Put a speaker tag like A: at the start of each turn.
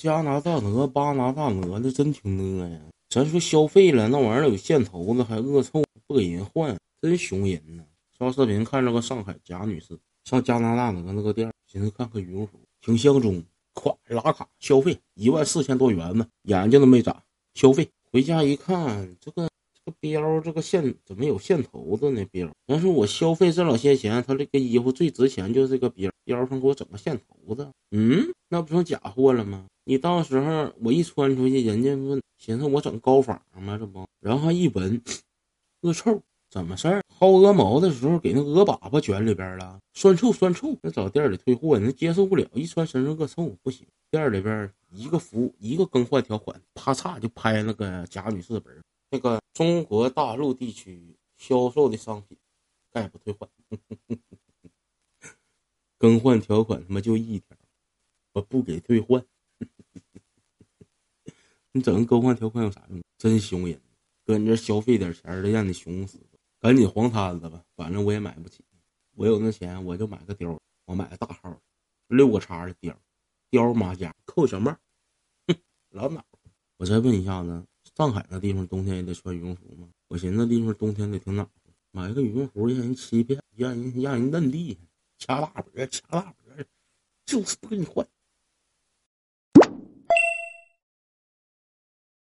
A: 加拿大鹅、巴拿大鹅的真挺饿呀。咱说消费了，那玩意儿有线头子，还恶臭，不给人换，真熊人呢。刷视频看着个上海贾女士上加拿大鹅那个店，寻思看看羽绒服，挺相中，咵拉卡消费一万四千多元呢，眼睛都没眨，消费。回家一看，这个这个标，这个线怎么有线头子呢？标，但是我消费这老些钱，他这个衣服最值钱就是这个标，标上给我整个线头子，嗯，那不成假货了吗？你到时候我一穿出去，人家问，寻思我整高仿吗？这不，然后一闻，恶臭，怎么事儿？薅鹅毛的时候给那鹅粑粑卷里边了，酸臭酸臭。那找店里退货，那接受不了，一穿身上恶臭不行。店里边一个服务一个更换条款，啪嚓就拍那个贾女士本那个中国大陆地区销售的商品，概不退换。更换条款他妈就一条，我不给退换。你整个更换条款有啥用？真熊人，搁你这消费点钱的，让你熊死！赶紧黄摊子吧，反正我也买不起。我有那钱，我就买个貂，我买个大号，六个叉的貂，貂马甲，扣小帽，哼，老脑。我再问一下子，上海那地方冬天也得穿羽绒服吗？我寻思那地方冬天得挺暖和，买个羽绒服让人欺骗，让人让人嫩厉害，掐大脖，掐大脖，就是不给你换。